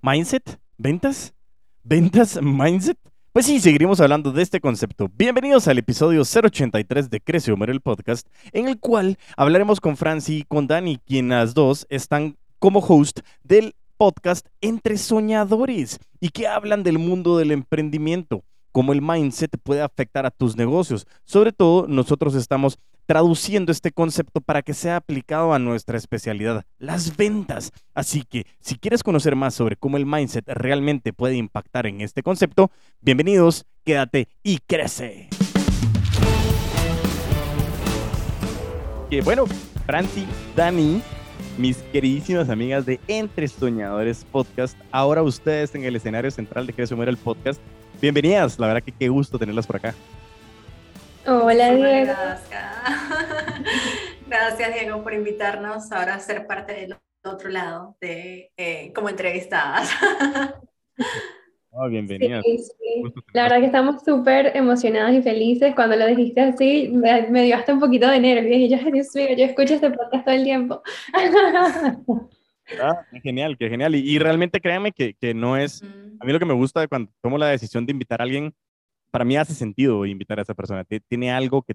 ¿Mindset? ¿Ventas? ¿Ventas? ¿Mindset? Pues sí, seguiremos hablando de este concepto. Bienvenidos al episodio 083 de Crece Humor, el podcast, en el cual hablaremos con Franci y con Dani, quienes dos están como host del podcast Entre Soñadores y que hablan del mundo del emprendimiento, cómo el mindset puede afectar a tus negocios. Sobre todo, nosotros estamos traduciendo este concepto para que sea aplicado a nuestra especialidad, las ventas. Así que si quieres conocer más sobre cómo el mindset realmente puede impactar en este concepto, bienvenidos, quédate y crece. Bueno, Franci, Dani, mis queridísimas amigas de Entre Soñadores Podcast, ahora ustedes en el escenario central de Crece Muere el Podcast. Bienvenidas, la verdad que qué gusto tenerlas por acá. Hola, Diego. Gracias. Diego, por invitarnos ahora a ser parte del otro lado, de, eh, como entrevistadas. Oh, bienvenidas. La verdad que estamos súper emocionadas y felices. Cuando lo dijiste así, me, dio hasta un poquito de nervios. Y yo, Dios mío, yo escucho este podcast todo el tiempo. Ah, qué genial, qué genial. Y, realmente créanme que, que, no es, a mí lo que me gusta de cuando tomo la decisión de invitar a alguien para mí hace sentido invitar a esa persona. Tiene algo que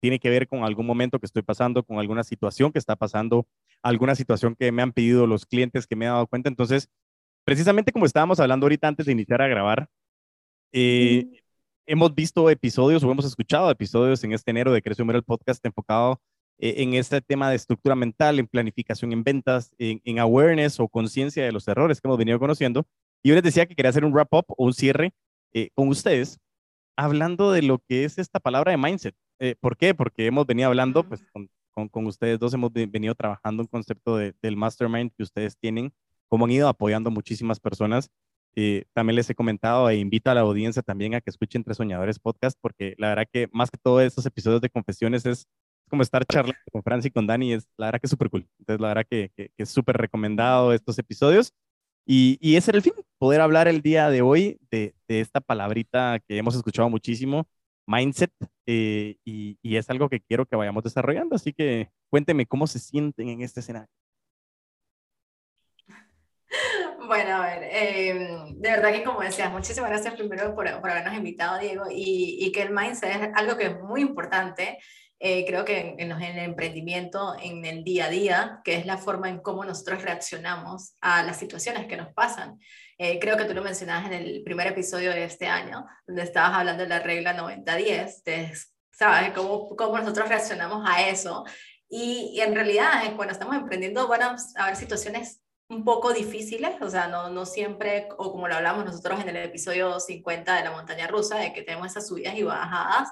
tiene que ver con algún momento que estoy pasando, con alguna situación que está pasando, alguna situación que me han pedido los clientes que me he dado cuenta. Entonces, precisamente como estábamos hablando ahorita antes de iniciar a grabar, eh, hemos visto episodios o hemos escuchado episodios en este enero de Crecio el podcast enfocado eh, en este tema de estructura mental, en planificación en ventas, en, awareness o conciencia de los errores que hemos venido conociendo. Y yo les decía que quería hacer un wrap-up o un cierre eh, con ustedes hablando de lo que es esta palabra de mindset. Eh, ¿Por qué? Porque hemos venido hablando, pues con, con, ustedes dos hemos venido trabajando un concepto del mastermind que ustedes tienen, cómo han ido apoyando a muchísimas personas. Eh, también les he comentado e invito a la audiencia también a que escuchen Tres Soñadores Podcast, porque la verdad que más que todos estos episodios de confesiones es como estar charlando con Franci y con Dani, es la verdad que es súper cool. Entonces, la verdad que, que, que es súper recomendado estos episodios. Y, y, ese era el fin, poder hablar el día de hoy de, de esta palabrita que hemos escuchado muchísimo, mindset, eh, y, y, es algo que quiero que vayamos desarrollando. Así que cuénteme cómo se sienten en este escenario. Bueno, a ver, eh, de verdad que como decías, muchísimas gracias primero por, por habernos invitado, Diego, y, y, que el mindset es algo que es muy importante eh, creo que en, en, el emprendimiento, en el día a día, que es la forma en cómo nosotros reaccionamos a las situaciones que nos pasan. Eh, creo que tú lo mencionabas en el primer episodio de este año, donde estabas hablando de la regla 90-10, ¿sabes? Cómo, cómo nosotros reaccionamos a eso. Y, y en realidad, cuando estamos emprendiendo, van a haber situaciones un poco difíciles, o sea, no, no siempre, o como lo hablamos nosotros en el episodio 50 de la montaña rusa, de que tenemos esas subidas y bajadas,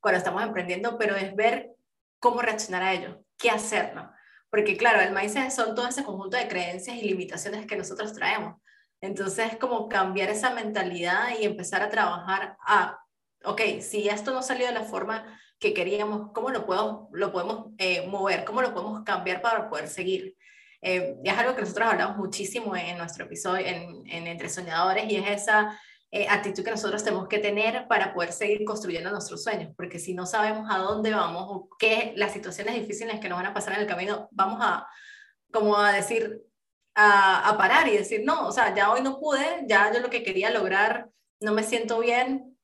cuando estamos emprendiendo, pero es ver cómo reaccionar a ello, qué hacer, ¿no? Porque claro, el mindset son todo ese conjunto de creencias y limitaciones que nosotros traemos. Entonces, como cambiar esa mentalidad y empezar a trabajar a, ok, si esto no salió de la forma que queríamos, ¿cómo lo, puedo, lo podemos eh, mover? ¿Cómo lo podemos cambiar para poder seguir? Eh, es algo que nosotros hablamos muchísimo en nuestro episodio en, en Entre Soñadores y es esa eh, actitud que nosotros tenemos que tener para poder seguir construyendo nuestros sueños, porque si no sabemos a dónde vamos o qué las situaciones difíciles que nos van a pasar en el camino, vamos a, como a decir, a, a parar y decir, no, o sea, ya hoy no pude, ya yo lo que quería lograr, no me siento bien,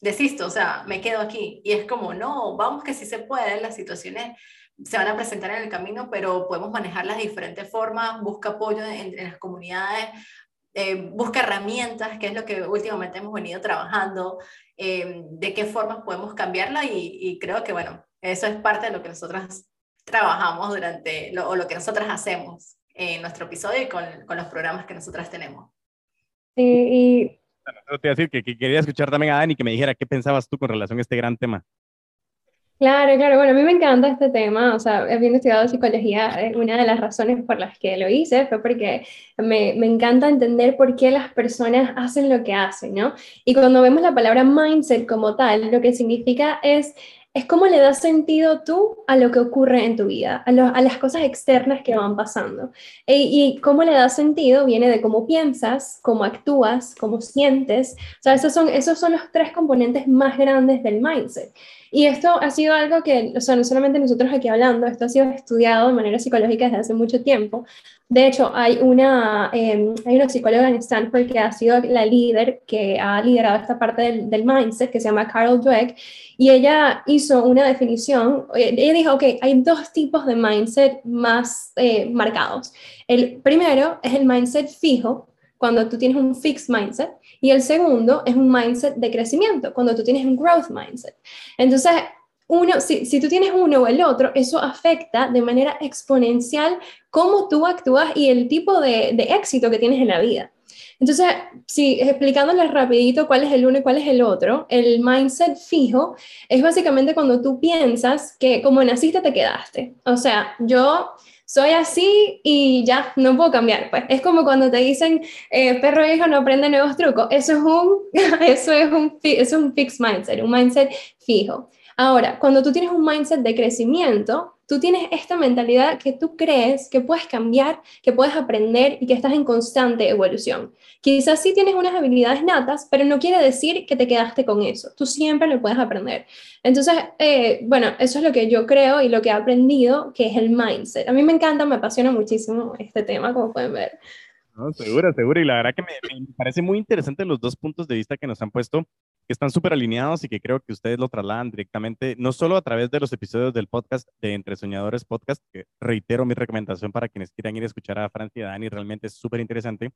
desisto, o sea, me quedo aquí. Y es como, no, vamos que sí se puede, las situaciones se van a presentar en el camino, pero podemos manejarlas de diferentes formas, busca apoyo en, en las comunidades, eh, busca herramientas, que es lo que últimamente hemos venido trabajando, eh, de qué formas podemos cambiarla y, creo que, bueno, eso es parte de lo que nosotros trabajamos durante, lo, o lo que nosotras hacemos en nuestro episodio y con, con los programas que nosotras tenemos. Sí, y... Te iba a decir que, que, quería escuchar también a Dani que me dijera qué pensabas tú con relación a este gran tema. Claro, claro. Bueno, a mí me encanta este tema. O sea, habiendo estudiado psicología, eh, una de las razones por las que lo hice fue porque me, me, encanta entender por qué las personas hacen lo que hacen, ¿no? Y cuando vemos la palabra mindset como tal, lo que significa es es cómo le das sentido tú a lo que ocurre en tu vida, a, las cosas externas que van pasando. E, y cómo le das sentido viene de cómo piensas, cómo actúas, cómo sientes. O sea, esos son, esos son los tres componentes más grandes del mindset. Y esto ha sido algo que, o sea, no solamente nosotros aquí hablando, esto ha sido estudiado de manera psicológica desde hace mucho tiempo, De hecho, hay una, eh, hay una psicóloga en Stanford que ha sido la líder, que ha liderado esta parte del, mindset, que se llama Carol Dweck, y ella hizo una definición, eh, ella dijo, ok, hay dos tipos de mindset más eh, marcados. El primero es el mindset fijo, cuando tú tienes un fixed mindset, y el segundo es un mindset de crecimiento, cuando tú tienes un growth mindset. Entonces, uno, si, si, tú tienes uno o el otro, eso afecta de manera exponencial cómo tú actúas y el tipo de, de éxito que tienes en la vida. Entonces, si explicándoles rapidito cuál es el uno y cuál es el otro, el mindset fijo es básicamente cuando tú piensas que como naciste te quedaste. O sea, yo soy así y ya, no puedo cambiar. Pues es como cuando te dicen, eh, perro hijo no aprende nuevos trucos. Eso es un, eso es un, eso es un fixed mindset, un mindset fijo. Ahora, cuando tú tienes un mindset de crecimiento, tú tienes esta mentalidad que tú crees que puedes cambiar, que puedes aprender y que estás en constante evolución. Quizás sí tienes unas habilidades natas, pero no quiere decir que te quedaste con eso. Tú siempre lo puedes aprender. Entonces, eh, bueno, eso es lo que yo creo y lo que he aprendido, que es el mindset. A mí me encanta, me apasiona muchísimo este tema, como pueden ver. No, seguro, seguro. Y la verdad que me, me parece muy interesante los dos puntos de vista que nos han puesto que están súper alineados y que creo que ustedes lo trasladan directamente, no solo a través de los episodios del podcast de Entre Soñadores Podcast, que reitero mi recomendación para quienes quieran ir a escuchar a Francia y a Dani, realmente es súper interesante,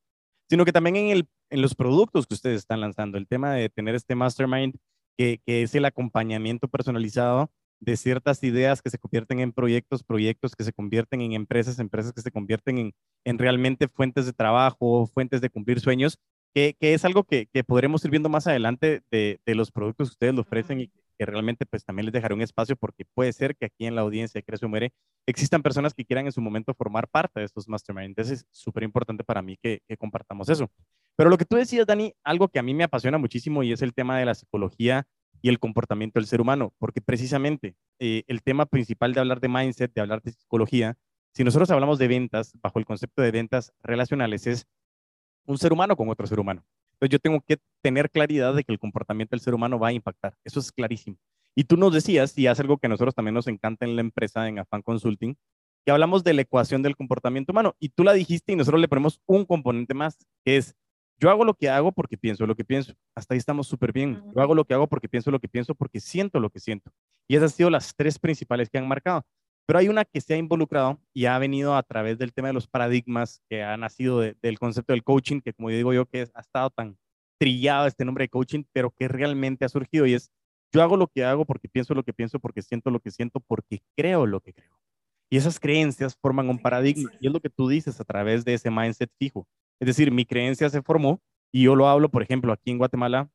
sino que también en, el, en los productos que ustedes están lanzando, el tema de tener este mastermind, que, que es el acompañamiento personalizado de ciertas ideas que se convierten en proyectos, proyectos que se convierten en empresas, empresas que se convierten en, en realmente fuentes de trabajo, fuentes de cumplir sueños que, es algo que, que, podremos ir viendo más adelante de, de, los productos que ustedes le ofrecen y que realmente pues también les dejaré un espacio porque puede ser que aquí en la audiencia de Crece o Muere existan personas que quieran en su momento formar parte de estos mastermind. Entonces es súper importante para mí que, que, compartamos eso. Pero lo que tú decías, Dani, algo que a mí me apasiona muchísimo y es el tema de la psicología y el comportamiento del ser humano, porque precisamente eh, el tema principal de hablar de mindset, de hablar de psicología, si nosotros hablamos de ventas, bajo el concepto de ventas relacionales, es un ser humano con otro ser humano. Entonces yo tengo que tener claridad de que el comportamiento del ser humano va a impactar. Eso es clarísimo. Y tú nos decías, y es algo que a nosotros también nos encanta en la empresa, en Afan Consulting, que hablamos de la ecuación del comportamiento humano. Y tú la dijiste y nosotros le ponemos un componente más, que es, yo hago lo que hago porque pienso lo que pienso. Hasta ahí estamos súper bien. Yo hago lo que hago porque pienso lo que pienso, porque siento lo que siento. Y esas han sido las tres principales que han marcado. Pero hay una que se ha involucrado y ha venido a través del tema de los paradigmas que ha nacido del concepto del coaching, que como digo yo, que ha estado tan trillado este nombre de coaching, pero que realmente ha surgido y es, yo hago lo que hago porque pienso lo que pienso, porque siento lo que siento, porque creo lo que creo. Y esas creencias forman un paradigma y es lo que tú dices a través de ese mindset fijo. Es decir, mi creencia se formó y yo lo hablo, por ejemplo, aquí en Guatemala,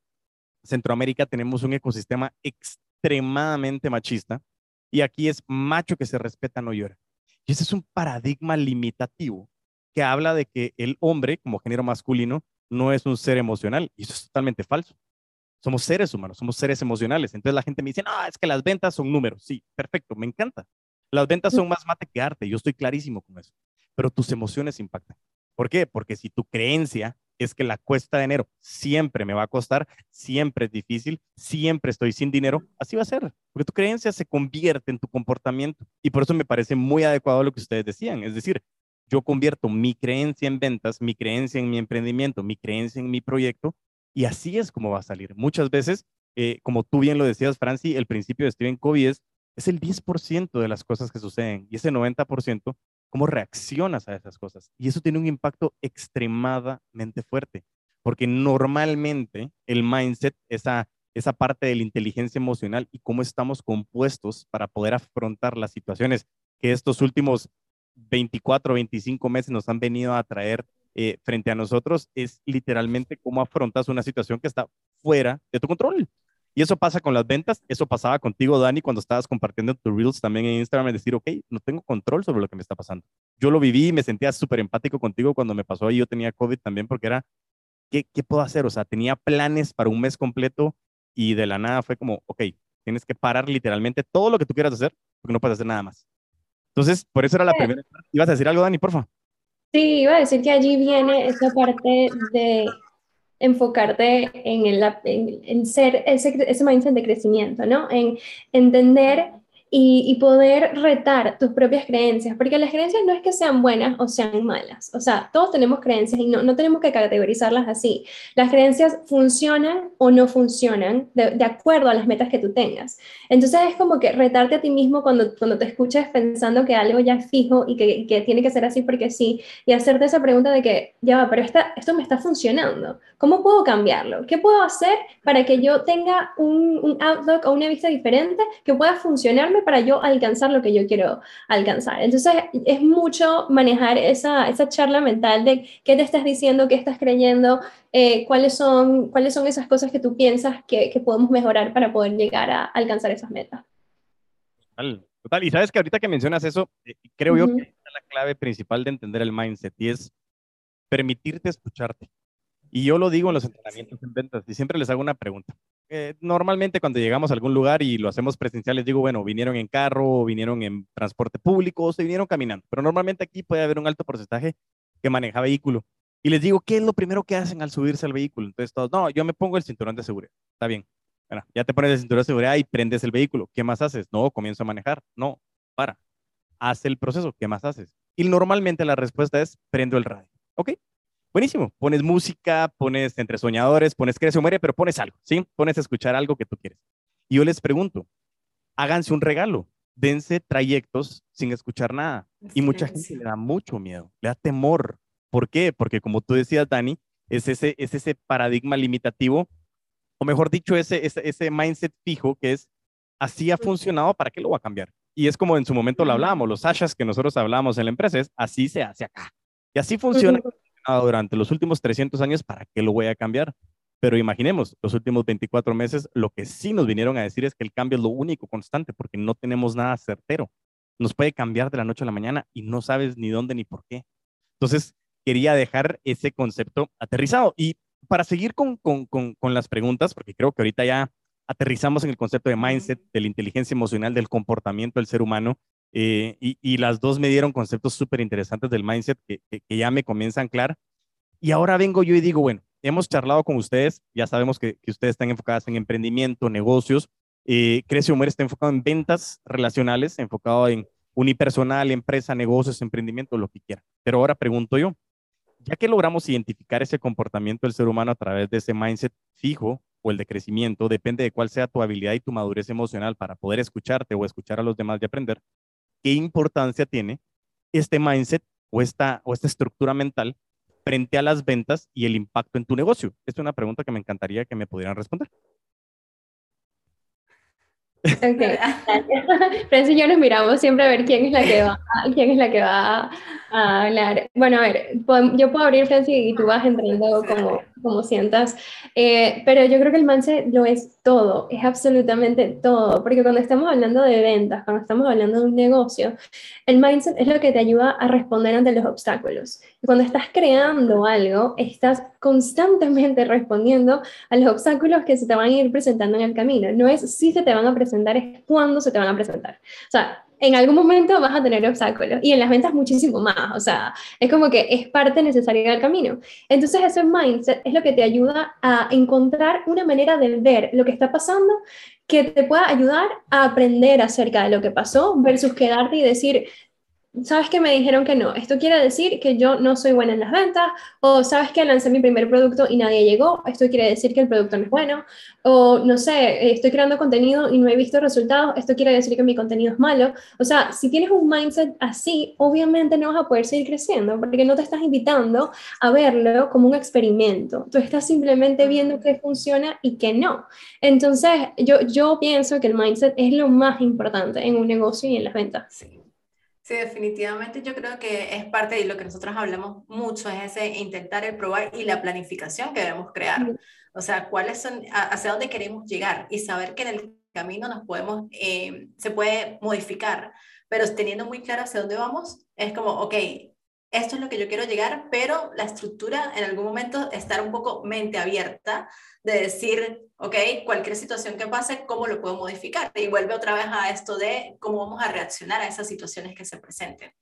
Centroamérica, tenemos un ecosistema extremadamente machista y aquí es macho que se respeta, no llora. Y ese es un paradigma limitativo que habla de que el hombre, como género masculino, no es un ser emocional. Y eso es totalmente falso. Somos seres humanos, somos seres emocionales. Entonces la gente me dice, no, es que las ventas son números. Sí, perfecto, me encanta. Las ventas son más mate que arte, yo estoy clarísimo con eso. Pero tus emociones impactan. ¿Por qué? Porque si tu creencia es que la cuesta de enero siempre me va a costar, siempre es difícil, siempre estoy sin dinero, así va a ser, porque tu creencia se convierte en tu comportamiento. Y por eso me parece muy adecuado lo que ustedes decían, es decir, yo convierto mi creencia en ventas, mi creencia en mi emprendimiento, mi creencia en mi proyecto, y así es como va a salir. Muchas veces, eh, como tú bien lo decías, Franci, el principio de Stephen Covey es, es el 10% de las cosas que suceden, y ese 90% cómo reaccionas a esas cosas. Y eso tiene un impacto extremadamente fuerte, porque normalmente el mindset, esa, esa parte de la inteligencia emocional y cómo estamos compuestos para poder afrontar las situaciones que estos últimos 24, 25 meses nos han venido a traer eh, frente a nosotros, es literalmente cómo afrontas una situación que está fuera de tu control. Y eso pasa con las ventas, eso pasaba contigo, Dani, cuando estabas compartiendo tus reels también en Instagram, y decir, ok, no tengo control sobre lo que me está pasando. Yo lo viví y me sentía súper empático contigo cuando me pasó y yo tenía COVID también, porque era, ¿qué, ¿qué puedo hacer? O sea, tenía planes para un mes completo y de la nada fue como, ok, tienes que parar literalmente todo lo que tú quieras hacer, porque no puedes hacer nada más. Entonces, por eso era la primera. ¿Ibas a decir algo, Dani, porfa? Sí, iba a decir que allí viene esa parte de enfocarte en, el, en, ser ese, ese mindset de crecimiento, ¿no? En entender y, poder retar tus propias creencias, porque las creencias no es que sean buenas o sean malas, o sea, todos tenemos creencias y no, no tenemos que categorizarlas así. Las creencias funcionan o no funcionan de, acuerdo a las metas que tú tengas. Entonces es como que retarte a ti mismo cuando, cuando te escuches pensando que algo ya es fijo y que, que tiene que ser así porque sí, y hacerte esa pregunta de que, ya va, pero esta, esto me está funcionando, ¿cómo puedo cambiarlo? ¿Qué puedo hacer para que yo tenga un, un outlook o una vista diferente que pueda funcionarme para yo alcanzar lo que yo quiero alcanzar. Entonces, es mucho manejar esa, esa charla mental de qué te estás diciendo, qué estás creyendo, eh, cuáles, son, cuáles son esas cosas que tú piensas que, que podemos mejorar para poder llegar a alcanzar esas metas. Total, total. Y sabes que ahorita que mencionas eso, eh, creo yo que es la clave principal de entender el mindset y es permitirte escucharte. Y yo lo digo en los entrenamientos en ventas y siempre les hago una pregunta. Eh, normalmente cuando llegamos a algún lugar y lo hacemos presencial, les digo, bueno, vinieron en carro, vinieron en transporte público, o se vinieron caminando. Pero normalmente aquí puede haber un alto porcentaje que maneja vehículo. Y les digo, ¿qué es lo primero que hacen al subirse al vehículo? Entonces todos, no, yo me pongo el cinturón de seguridad. Está bien. Bueno, ya te pones el cinturón de seguridad y prendes el vehículo. ¿Qué más haces? No, comienzo a manejar. No, para. Haz el proceso. ¿Qué más haces? Y normalmente la respuesta es, prendo el radio. ¿Ok? Buenísimo. Pones música, pones entre soñadores, pones crece o muere, pero pones algo, ¿sí? Pones a escuchar algo que tú quieres. Y yo les pregunto, háganse un regalo, dense trayectos sin escuchar nada. y mucha gente le da mucho miedo, le da temor. ¿Por qué? Porque como tú decías, Dani, es ese, es ese paradigma limitativo, o mejor dicho, ese, ese, ese mindset fijo que es, así ha funcionado, ¿para qué lo va a cambiar? Y es como en su momento lo hablábamos, los ashas que nosotros hablábamos en la empresa, es así se hace acá. Y así funciona durante los últimos 300 años, ¿para qué lo voy a cambiar? Pero imaginemos, los últimos 24 meses, lo que sí nos vinieron a decir es que el cambio es lo único constante, porque no tenemos nada certero. Nos puede cambiar de la noche a la mañana y no sabes ni dónde ni por qué. Entonces, quería dejar ese concepto aterrizado. Y para seguir con, con, con, con las preguntas, porque creo que ahorita ya aterrizamos en el concepto de mindset, de la inteligencia emocional, del comportamiento del ser humano, eh, y, las dos me dieron conceptos súper interesantes del mindset que, ya me comienzan claro. Y ahora vengo yo y digo, bueno, hemos charlado con ustedes, ya sabemos que, ustedes están enfocadas en emprendimiento, negocios. Eh, Crece Humor está enfocado en ventas relacionales, enfocado en unipersonal, empresa, negocios, emprendimiento, lo que quiera. Pero ahora pregunto yo, ya que logramos identificar ese comportamiento del ser humano a través de ese mindset fijo o el de crecimiento, depende de cuál sea tu habilidad y tu madurez emocional para poder escucharte o escuchar a los demás y aprender, qué importancia tiene este mindset o esta, o esta estructura mental frente a las ventas y el impacto en tu negocio? Es una pregunta que me encantaría que me pudieran responder. Ok, Francis y yo nos miramos siempre a ver quién es la que va, quién es la que va a hablar. Bueno, a ver, yo puedo abrir, Francis, y tú vas entrando como, como sientas, eh, pero yo creo que el mindset lo es todo, es absolutamente todo, porque cuando estamos hablando de ventas, cuando estamos hablando de un negocio, el mindset es lo que te ayuda a responder ante los obstáculos. Y cuando estás creando algo, estás constantemente respondiendo a los obstáculos que se te van a ir presentando en el camino. No es si se te van a presentar, es cuándo se te van a presentar. O sea, en algún momento vas a tener obstáculos y en las ventas muchísimo más, o sea, es como que es parte necesaria del camino. Entonces ese mindset es lo que te ayuda a encontrar una manera de ver lo que está pasando que te pueda ayudar a aprender acerca de lo que pasó versus quedarte y decir, sabes que me dijeron que no, esto quiere decir que yo no soy buena en las ventas, o sabes que lancé mi primer producto y nadie llegó, esto quiere decir que el producto no es bueno, o no sé, estoy creando contenido y no he visto resultados, esto quiere decir que mi contenido es malo. O sea, si tienes un mindset así, obviamente no vas a poder seguir creciendo, porque no te estás invitando a verlo como un experimento, tú estás simplemente viendo qué funciona y qué no. Entonces, yo, yo pienso que el mindset es lo más importante en un negocio y en las ventas. Sí. Sí, definitivamente yo creo que es parte de lo que nosotros hablamos mucho, es ese intentar el probar y la planificación que debemos crear. O sea, cuáles son, hacia dónde queremos llegar y saber que en el camino nos podemos, eh, se puede modificar, pero teniendo muy claro hacia dónde vamos, es como, ok, esto es lo que yo quiero llegar, pero la estructura en algún momento estar un poco mente abierta de decir, ok, cualquier situación que pase, ¿cómo lo puedo modificar? Y vuelve otra vez a esto de cómo vamos a reaccionar a esas situaciones que se presenten.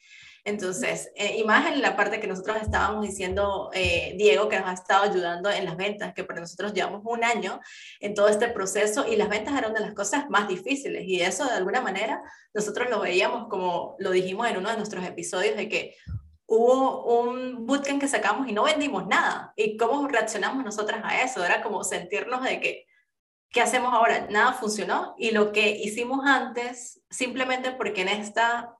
Entonces, eh, y más en la parte que nosotros estábamos diciendo, eh, Diego, que nos ha estado ayudando en las ventas, que para nosotros llevamos un año en todo este proceso y las ventas eran de las cosas más difíciles y eso de alguna manera nosotros lo veíamos como lo dijimos en uno de nuestros episodios de que hubo un bootcamp que sacamos y no vendimos nada. ¿Y cómo reaccionamos nosotras a eso? Era como sentirnos de que, ¿qué hacemos ahora? Nada funcionó y lo que hicimos antes, simplemente porque en, esta,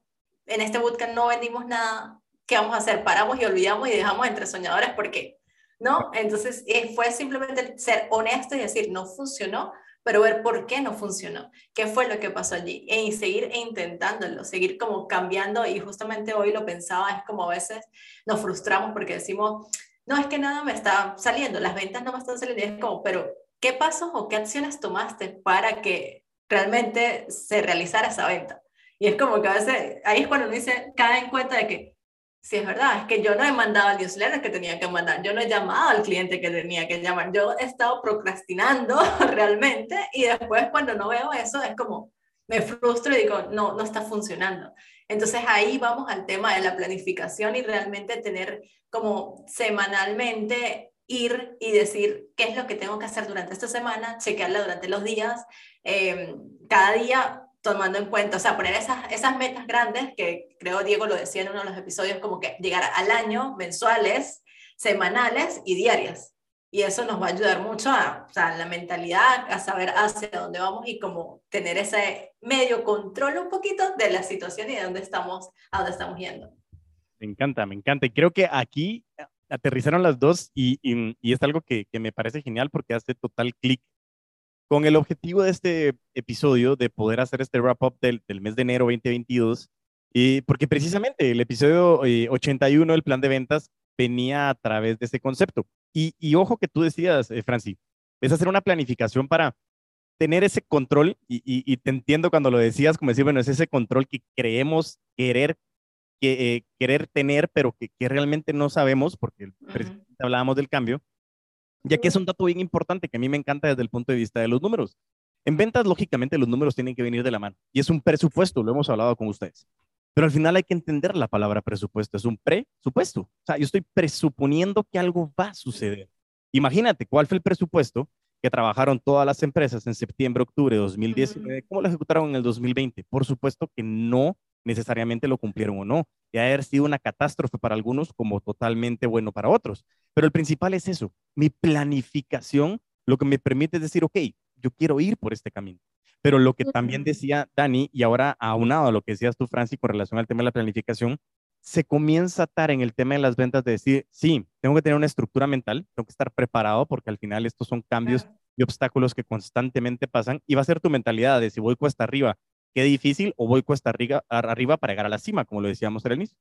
en este bootcamp no vendimos nada, ¿qué vamos a hacer? Paramos y olvidamos y dejamos entre soñadores porque, ¿no? Entonces eh, fue simplemente ser honesto y decir, no funcionó, pero ver por qué no funcionó, qué fue lo que pasó allí, e seguir intentándolo, seguir como cambiando, y justamente hoy lo pensaba, es como a veces nos frustramos porque decimos, no, es que nada me está saliendo, las ventas no me están saliendo, y es como, pero ¿qué pasos o qué acciones tomaste para que realmente se realizara esa venta? Y es como que a veces, ahí es cuando uno dice, cae en cuenta de que, Sí, es verdad, es que yo no he mandado al newsletter que tenía que mandar, yo no he llamado al cliente que tenía que llamar, yo he estado procrastinando realmente y después cuando no veo eso es como me frustro y digo, no, no está funcionando. Entonces ahí vamos al tema de la planificación y realmente tener como semanalmente ir y decir qué es lo que tengo que hacer durante esta semana, chequearla durante los días, eh, cada día tomando en cuenta, o sea, poner esas, esas metas grandes, que creo Diego lo decía en uno de los episodios, como que llegar al año, mensuales, semanales y diarias. Y eso nos va a ayudar mucho a, o sea, la mentalidad, a saber hacia dónde vamos y como tener ese medio control un poquito de la situación y de dónde estamos, a dónde estamos yendo. Me encanta, me encanta. Y creo que aquí aterrizaron las dos y, y, y es algo que, que, me parece genial porque hace total clic con el objetivo de este episodio de poder hacer este wrap-up del, del, mes de enero 2022, y porque precisamente el episodio 81 del plan de ventas venía a través de ese concepto. Y, y ojo que tú decías, eh, Franci, es hacer una planificación para tener ese control, y, y, te entiendo cuando lo decías, como decir, bueno, es ese control que creemos querer, que, eh, querer tener, pero que, que, realmente no sabemos, porque uh -huh. hablábamos del cambio, ya que es un dato bien importante que a mí me encanta desde el punto de vista de los números. En ventas, lógicamente, los números tienen que venir de la mano y es un presupuesto, lo hemos hablado con ustedes. Pero al final hay que entender la palabra presupuesto, es un presupuesto. O sea, yo estoy presuponiendo que algo va a suceder. Imagínate cuál fue el presupuesto que trabajaron todas las empresas en septiembre, octubre de 2019, ¿cómo lo ejecutaron en el 2020? Por supuesto que no necesariamente lo cumplieron o no. Y haber sido una catástrofe para algunos como totalmente bueno para otros. Pero el principal es eso, mi planificación, lo que me permite decir, ok, yo quiero ir por este camino. Pero lo que también decía Dani, y ahora aunado a lo que decías tú, Francis, con relación al tema de la planificación, se comienza a atar en el tema de las ventas de decir, sí, tengo que tener una estructura mental, tengo que estar preparado porque al final estos son cambios y obstáculos que constantemente pasan y va a ser tu mentalidad de si voy cuesta arriba, qué difícil, o voy cuesta arriba, arriba para llegar a la cima, como lo decíamos al inicio.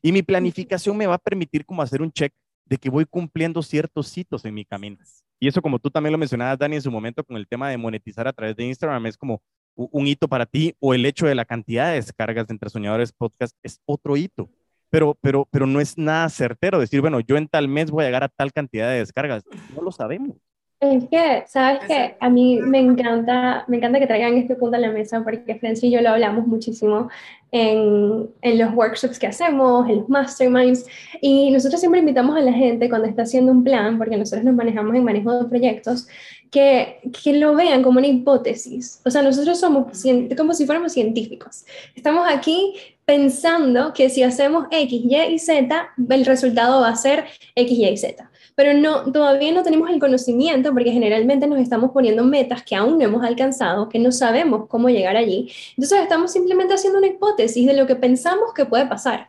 Y mi planificación me va a permitir como hacer un check de que voy cumpliendo ciertos hitos en mi camino. Y eso, como tú también lo mencionabas, Dani, en su momento con el tema de monetizar a través de Instagram, es como un hito para ti, o el hecho de la cantidad de descargas de Entre Soñadores Podcast es otro hito. Pero, pero, pero no es nada certero decir, bueno, yo en tal mes voy a llegar a tal cantidad de descargas. No lo sabemos. Es que, sabes que a mí me encanta, me encanta que traigan este punto a la mesa porque Francis y yo lo hablamos muchísimo en, en, los workshops que hacemos, en los masterminds, y nosotros siempre invitamos a la gente cuando está haciendo un plan, porque nosotros nos manejamos en manejo de proyectos, que, que lo vean como una hipótesis. O sea, nosotros somos como si fuéramos científicos. Estamos aquí pensando que si hacemos X, Y y Z, el resultado va a ser X, Y y Z pero no, todavía no tenemos el conocimiento porque generalmente nos estamos poniendo metas que aún no hemos alcanzado, que no sabemos cómo llegar allí. Entonces estamos simplemente haciendo una hipótesis de lo que pensamos que puede pasar.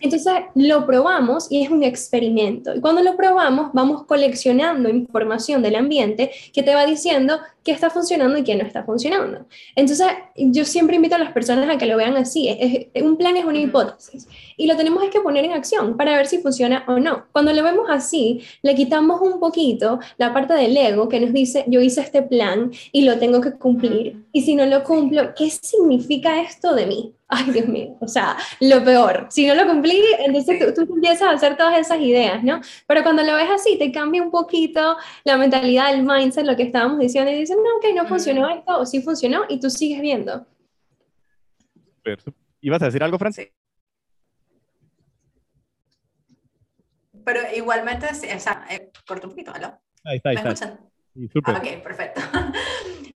Entonces lo probamos y es un experimento. Y cuando lo probamos, vamos coleccionando información del ambiente que te va diciendo qué está funcionando y qué no está funcionando. Entonces yo siempre invito a las personas a que lo vean así. Es, un plan es una hipótesis y lo tenemos es que poner en acción para ver si funciona o no. Cuando lo vemos así, le quitamos un poquito la parte del ego que nos dice, yo hice este plan y lo tengo que cumplir. Y si no lo cumplo, ¿qué significa esto de mí? Ay, Dios mío, o sea, lo peor. Si no lo cumplí, entonces tú, tú, empiezas a hacer todas esas ideas, ¿no? Pero cuando lo ves así, te cambia un poquito la mentalidad, el mindset, lo que estábamos diciendo, y dices, no, ok, no funcionó esto, o sí funcionó, y tú sigues viendo. ¿Ibas a decir algo, Francis? pero igualmente, o sea, eh, corto un poquito, ¿no? Ahí está, ahí ¿Me está. escuchan? Ah, ok, perfecto.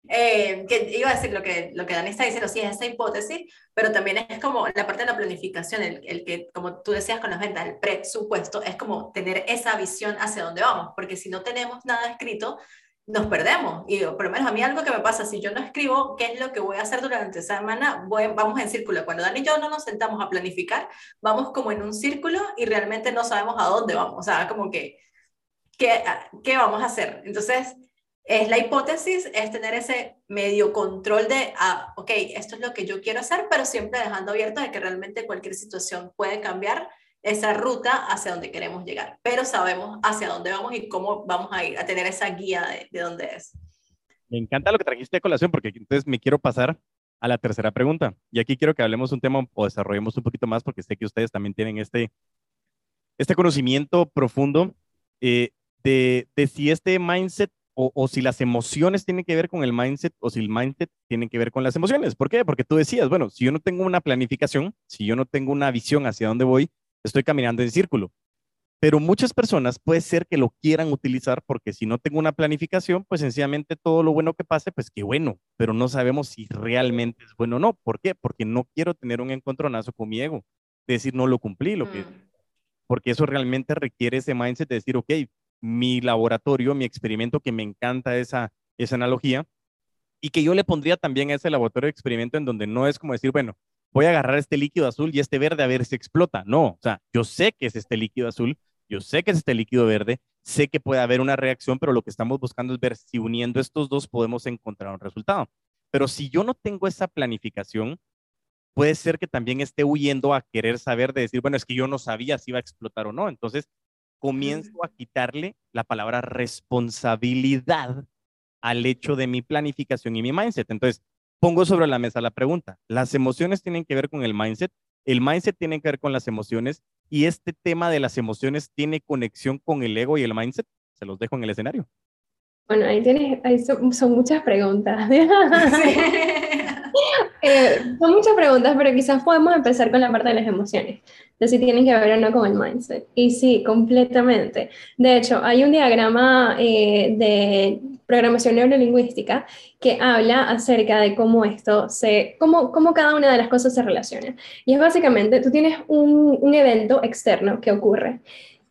eh, que iba a decir lo que, lo que Dani está diciendo, sí, es esa hipótesis, pero también es como la parte de la planificación, el, el, que, como tú decías con las ventas, el presupuesto, es como tener esa visión hacia dónde vamos, porque si no tenemos nada escrito, nos perdemos. Y por lo menos a mí algo que me pasa, si yo no escribo qué es lo que voy a hacer durante esa semana, voy, vamos en círculo. Cuando Dani y yo no nos sentamos a planificar, vamos como en un círculo y realmente no sabemos a dónde vamos. O sea, como que, ¿qué, qué vamos a hacer? Entonces, es la hipótesis, es tener ese medio control de, ah, ok, esto es lo que yo quiero hacer, pero siempre dejando abierto de que realmente cualquier situación puede cambiar esa ruta hacia donde queremos llegar, pero sabemos hacia dónde vamos y cómo vamos a ir, a tener esa guía de, de dónde es. Me encanta lo que trajiste de colación porque entonces me quiero pasar a la tercera pregunta. Y aquí quiero que hablemos un tema o desarrollemos un poquito más porque sé que ustedes también tienen este, este conocimiento profundo eh, de, de si este mindset o, o, si las emociones tienen que ver con el mindset o si el mindset tiene que ver con las emociones. ¿Por qué? Porque tú decías, bueno, si yo no tengo una planificación, si yo no tengo una visión hacia dónde voy, estoy caminando en círculo. Pero muchas personas puede ser que lo quieran utilizar porque si no tengo una planificación, pues sencillamente todo lo bueno que pase, pues qué bueno, pero no sabemos si realmente es bueno o no. ¿Por qué? Porque no quiero tener un encontronazo con mi ego, de decir no lo cumplí, lo que, mm. porque eso realmente requiere ese mindset de decir, ok, mi laboratorio, mi experimento, que me encanta esa, esa analogía, y que yo le pondría también a ese laboratorio de experimento en donde no es como decir, bueno, voy a agarrar este líquido azul y este verde a ver si explota. No, o sea, yo sé que es este líquido azul, yo sé que es este líquido verde, sé que puede haber una reacción, pero lo que estamos buscando es ver si uniendo estos dos podemos encontrar un resultado. Pero si yo no tengo esa planificación, puede ser que también esté huyendo a querer saber de decir, bueno, es que yo no sabía si iba a explotar o no. Entonces, comienzo a quitarle la palabra responsabilidad al hecho de mi planificación y mi mindset. Entonces, pongo sobre la mesa la pregunta. ¿Las emociones tienen que ver con el mindset? ¿El mindset tiene que ver con las emociones? ¿Y este tema de las emociones tiene conexión con el ego y el mindset? Se los dejo en el escenario. Bueno, ahí tienes, ahí son, son muchas preguntas. Eh, son muchas preguntas, pero quizás podemos empezar con la parte de las emociones, de si tienen que ver o no con el mindset. Y sí, completamente. De hecho, hay un diagrama eh, de programación neurolingüística que habla acerca de cómo esto se, cómo, cómo cada una de las cosas se relaciona. Y es básicamente, tú tienes un, un evento externo que ocurre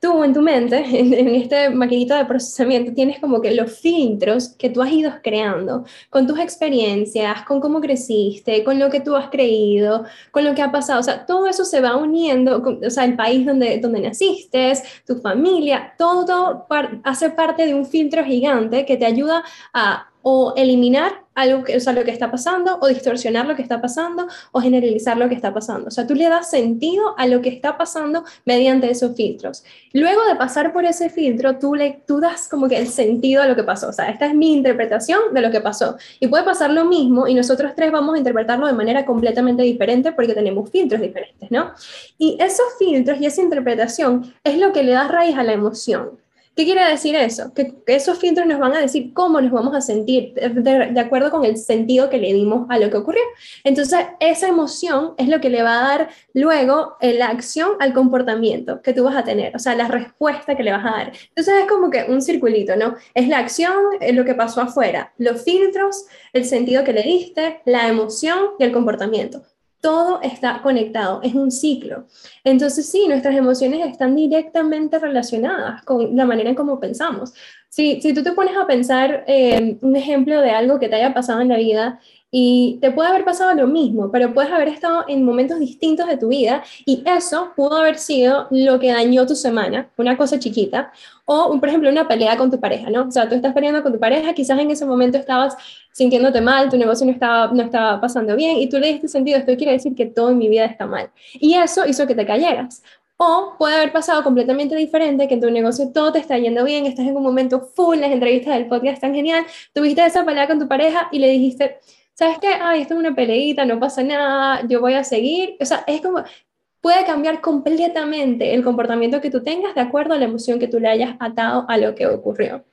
tú en tu mente, en, este maquinito de procesamiento, tienes como que los filtros que tú has ido creando con tus experiencias, con cómo creciste, con lo que tú has creído, con lo que ha pasado. O sea, todo eso se va uniendo, o sea, el país donde, donde naciste, tu familia, todo hace parte de un filtro gigante que te ayuda a o eliminar algo que, o sea, lo que está pasando, o distorsionar lo que está pasando, o generalizar lo que está pasando. O sea, tú le das sentido a lo que está pasando mediante esos filtros. Luego de pasar por ese filtro, tú le tú das como que el sentido a lo que pasó. O sea, esta es mi interpretación de lo que pasó. Y puede pasar lo mismo y nosotros tres vamos a interpretarlo de manera completamente diferente porque tenemos filtros diferentes, ¿no? Y esos filtros y esa interpretación es lo que le da raíz a la emoción. ¿Qué quiere decir eso? Que, esos filtros nos van a decir cómo nos vamos a sentir de, acuerdo con el sentido que le dimos a lo que ocurrió. Entonces, esa emoción es lo que le va a dar luego eh, la acción al comportamiento que tú vas a tener, o sea, la respuesta que le vas a dar. Entonces, es como que un circulito, ¿no? Es la acción, es lo que pasó afuera, los filtros, el sentido que le diste, la emoción y el comportamiento todo está conectado, es un ciclo. Entonces sí, nuestras emociones están directamente relacionadas con la manera en cómo pensamos. Si, si tú te pones a pensar eh, un ejemplo de algo que te haya pasado en la vida y te puede haber pasado lo mismo, pero puedes haber estado en momentos distintos de tu vida y eso pudo haber sido lo que dañó tu semana, una cosa chiquita, o por ejemplo una pelea con tu pareja, ¿no? O sea, tú estás peleando con tu pareja, quizás en ese momento estabas sintiéndote mal, tu negocio no estaba, no estaba pasando bien y tú le diste sentido, esto quiere decir que todo en mi vida está mal. Y eso hizo que te cayeras. O puede haber pasado completamente diferente, que en tu negocio todo te está yendo bien, estás en un momento full, las entrevistas del podcast están genial, tuviste esa pelea con tu pareja y le dijiste, ¿sabes qué? Ay, esto es una peleita, no pasa nada, yo voy a seguir. O sea, es como, puede cambiar completamente el comportamiento que tú tengas de acuerdo a la emoción que tú le hayas atado a lo que ocurrió.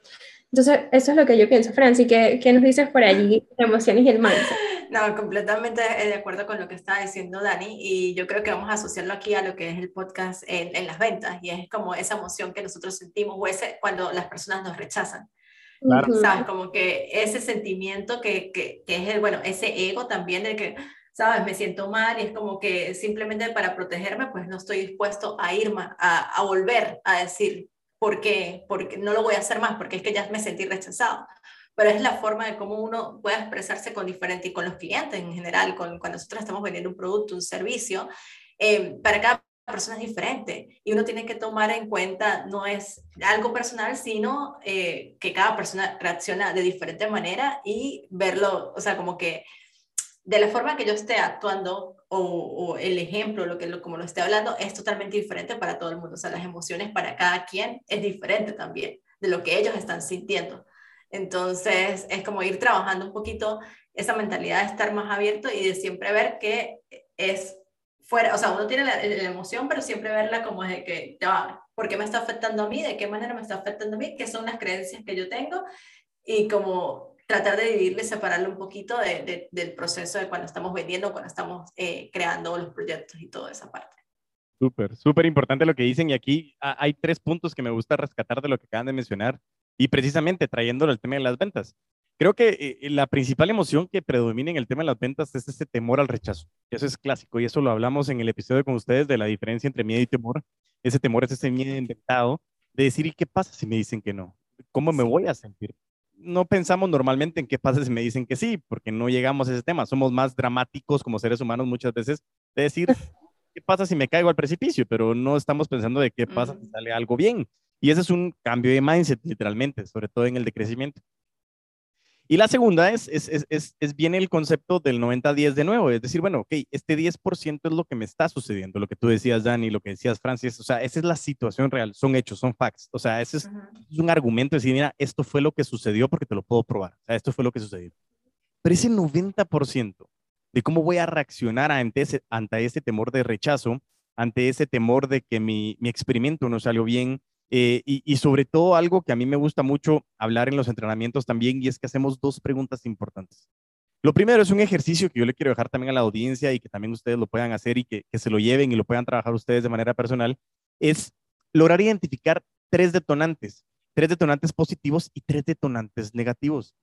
Entonces, eso es lo que yo pienso. Franci, ¿qué, qué nos dices por allí, emociones y el mindset? No, completamente de acuerdo con lo que está diciendo Dani y yo creo que vamos a asociarlo aquí a lo que es el podcast en, en las ventas y es como esa emoción que nosotros sentimos o ese cuando las personas nos rechazan. Claro. ¿Sabes? Como que ese sentimiento que, que, que, es el, bueno, ese ego también de que, ¿sabes? Me siento mal y es como que simplemente para protegerme, pues no estoy dispuesto a ir a, a volver a decir, ¿por qué? Porque no lo voy a hacer más, porque es que ya me sentí rechazado pero es la forma de cómo uno puede expresarse con diferente y con los clientes en general, con, cuando nosotros estamos vendiendo un producto, un servicio, eh, para cada persona es diferente y uno tiene que tomar en cuenta, no es algo personal, sino eh, que cada persona reacciona de diferente manera y verlo, o sea, como que de la forma que yo esté actuando o, o el ejemplo, lo que lo, como lo esté hablando, es totalmente diferente para todo el mundo. O sea, las emociones para cada quien es diferente también de lo que ellos están sintiendo. Entonces, es como ir trabajando un poquito esa mentalidad de estar más abierto y de siempre ver que es fuera, o sea, uno tiene la, emoción, pero siempre verla como de que, ya ¿por qué me está afectando a mí? ¿De qué manera me está afectando a mí? ¿Qué son las creencias que yo tengo? Y como tratar de dividirle, separarlo un poquito del proceso de cuando estamos vendiendo, cuando estamos eh, creando los proyectos y toda esa parte. Súper, súper importante lo que dicen y aquí hay tres puntos que me gusta rescatar de lo que acaban de mencionar y precisamente trayéndolo al tema de las ventas. Creo que eh, la principal emoción que predomina en el tema de las ventas es ese temor al rechazo. Eso es clásico y eso lo hablamos en el episodio con ustedes de la diferencia entre miedo y temor. Ese temor es ese miedo inventado de decir, ¿y qué pasa si me dicen que no? ¿Cómo me voy a sentir? No pensamos normalmente en qué pasa si me dicen que sí, porque no llegamos a ese tema. Somos más dramáticos como seres humanos muchas veces de decir, ¿qué pasa si me caigo al precipicio? Pero no estamos pensando de qué pasa si sale algo bien. Y ese es un cambio de mindset, literalmente, sobre todo en el de crecimiento. Y la segunda es, es, es, es, bien el concepto del 90-10 de nuevo, es decir, bueno, ok, este 10% es lo que me está sucediendo, lo que tú decías, Dani, lo que decías, Francis, o sea, esa es la situación real, son hechos, son facts, o sea, ese es, un argumento, de decir, mira, esto fue lo que sucedió porque te lo puedo probar, o sea, esto fue lo que sucedió. Pero ese 90% de cómo voy a reaccionar ante ese, ante ese temor de rechazo, ante ese temor de que mi, mi experimento no salió bien, eh, y, sobre todo algo que a mí me gusta mucho hablar en los entrenamientos también y es que hacemos dos preguntas importantes. Lo primero es un ejercicio que yo le quiero dejar también a la audiencia y que también ustedes lo puedan hacer y que, que se lo lleven y lo puedan trabajar ustedes de manera personal, es lograr identificar tres detonantes, tres detonantes positivos y tres detonantes negativos.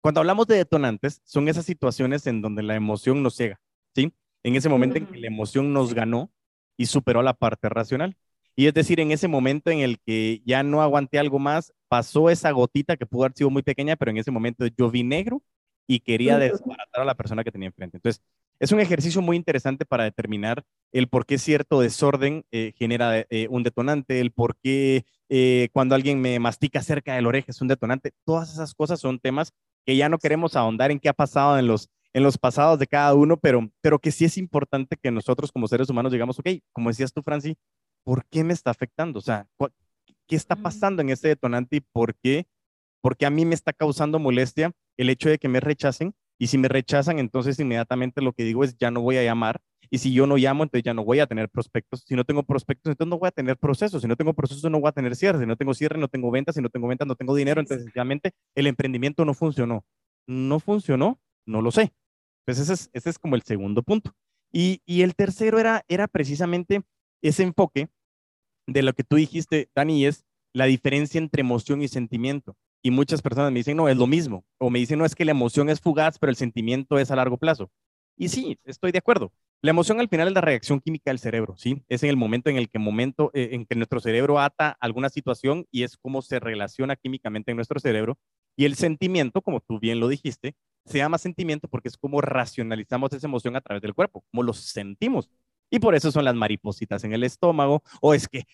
Cuando hablamos de detonantes, son esas situaciones en donde la emoción nos ciega, ¿sí? En ese momento en que la emoción nos ganó y superó la parte racional. Y es decir, en ese momento en el que ya no aguanté algo más, pasó esa gotita que pudo haber sido muy pequeña, pero en ese momento yo vi negro y quería desbaratar a la persona que tenía enfrente. Entonces, es un ejercicio muy interesante para determinar el por qué cierto desorden eh, genera eh, un detonante, el por qué eh, cuando alguien me mastica cerca del oreja es un detonante. Todas esas cosas son temas que ya no queremos ahondar en qué ha pasado en los, en los pasados de cada uno, pero, pero que sí es importante que nosotros como seres humanos digamos, ok, como decías tú, Franci, ¿por qué me está afectando? O sea, ¿qué está pasando en este detonante y por qué? Porque a mí me está causando molestia el hecho de que me rechacen y si me rechazan, entonces inmediatamente lo que digo es ya no voy a llamar. Y si yo no llamo, entonces ya no voy a tener prospectos. Si no tengo prospectos, entonces no voy a tener procesos. Si no tengo procesos, no voy a tener cierre. Si no tengo cierre, no tengo ventas. Si no tengo ventas, no tengo dinero. Entonces, realmente el emprendimiento no funcionó. No funcionó, no lo sé. Entonces, ese es, ese es como el segundo punto. Y, y el tercero era, era precisamente ese enfoque de lo que tú dijiste, Dani, es la diferencia entre emoción y sentimiento. Y muchas personas me dicen, no, es lo mismo. O me dicen, no, es que la emoción es fugaz, pero el sentimiento es a largo plazo. Y sí, estoy de acuerdo. La emoción al final es la reacción química del cerebro, ¿sí? Es en el momento en el que, momento, eh, en que nuestro cerebro ata alguna situación y es cómo se relaciona químicamente en nuestro cerebro. Y el sentimiento, como tú bien lo dijiste, se llama sentimiento porque es como racionalizamos esa emoción a través del cuerpo, como lo sentimos. Y por eso son las maripositas en el estómago, o es que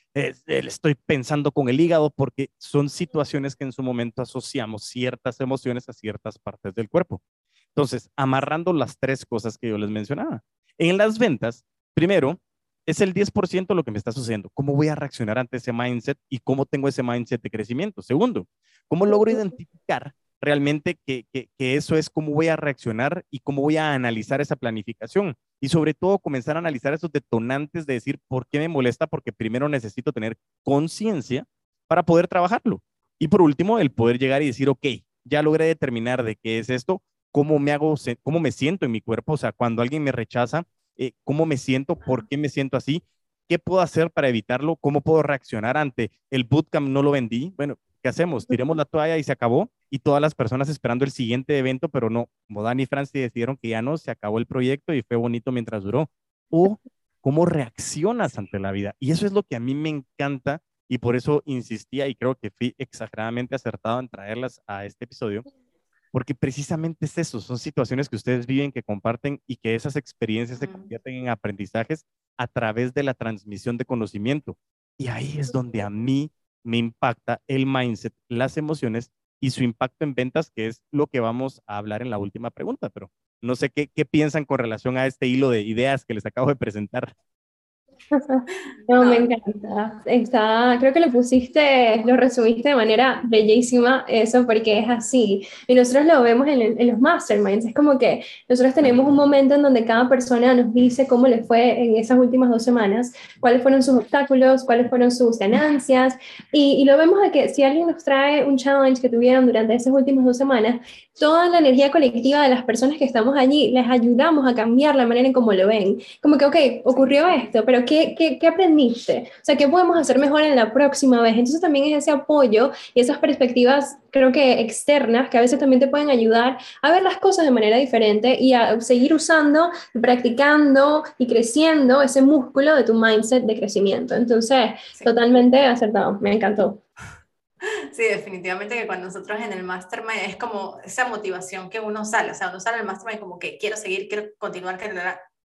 estoy pensando con el hígado, porque son situaciones que en su momento asociamos ciertas emociones a ciertas partes del cuerpo. Entonces, amarrando las tres cosas que yo les mencionaba. En las ventas, primero, es el 10% lo que me está sucediendo. ¿Cómo voy a reaccionar ante ese mindset y cómo tengo ese mindset de crecimiento? Segundo, ¿cómo logro identificar realmente que, que, eso es cómo voy a reaccionar y cómo voy a analizar esa planificación. Y sobre todo comenzar a analizar esos detonantes de decir, ¿por qué me molesta? Porque primero necesito tener conciencia para poder trabajarlo. Y por último, el poder llegar y decir, ok, ya logré determinar de qué es esto, cómo me hago, cómo me siento en mi cuerpo, o sea, cuando alguien me rechaza, eh, cómo me siento, por qué me siento así, qué puedo hacer para evitarlo, cómo puedo reaccionar ante el bootcamp no lo vendí, bueno, ¿qué hacemos? Tiremos la toalla y se acabó y todas las personas esperando el siguiente evento, pero no, como Dani y Francis decidieron que ya no, se acabó el proyecto y fue bonito mientras duró. O cómo reaccionas ante la vida. Y eso es lo que a mí me encanta y por eso insistía y creo que fui exageradamente acertado en traerlas a este episodio, porque precisamente es eso, son situaciones que ustedes viven, que comparten y que esas experiencias se convierten en aprendizajes a través de la transmisión de conocimiento. Y ahí es donde a mí me impacta el mindset, las emociones y su impacto en ventas, que es lo que vamos a hablar en la última pregunta, pero no sé qué, qué piensan con relación a este hilo de ideas que les acabo de presentar. No, me encanta. Está, creo que lo pusiste, lo resumiste de manera bellísima, eso, porque es así. Y nosotros lo vemos en, en, los masterminds. Es como que nosotros tenemos un momento en donde cada persona nos dice cómo le fue en esas últimas dos semanas, cuáles fueron sus obstáculos, cuáles fueron sus ganancias. Y, y lo vemos de que si alguien nos trae un challenge que tuvieron durante esas últimas dos semanas, toda la energía colectiva de las personas que estamos allí, les ayudamos a cambiar la manera en cómo lo ven. Como que, ok, ocurrió esto, pero ¿qué, qué, qué aprendiste? O sea, ¿qué podemos hacer mejor en la próxima vez? Entonces también es ese apoyo y esas perspectivas, creo que externas, que a veces también te pueden ayudar a ver las cosas de manera diferente y a seguir usando, practicando y creciendo ese músculo de tu mindset de crecimiento. Entonces, totalmente acertado, me encantó. Sí, definitivamente que cuando nosotros en el mastermind es como esa motivación que uno sale, o sea, uno sale del mastermind como que quiero seguir, quiero continuar, quiero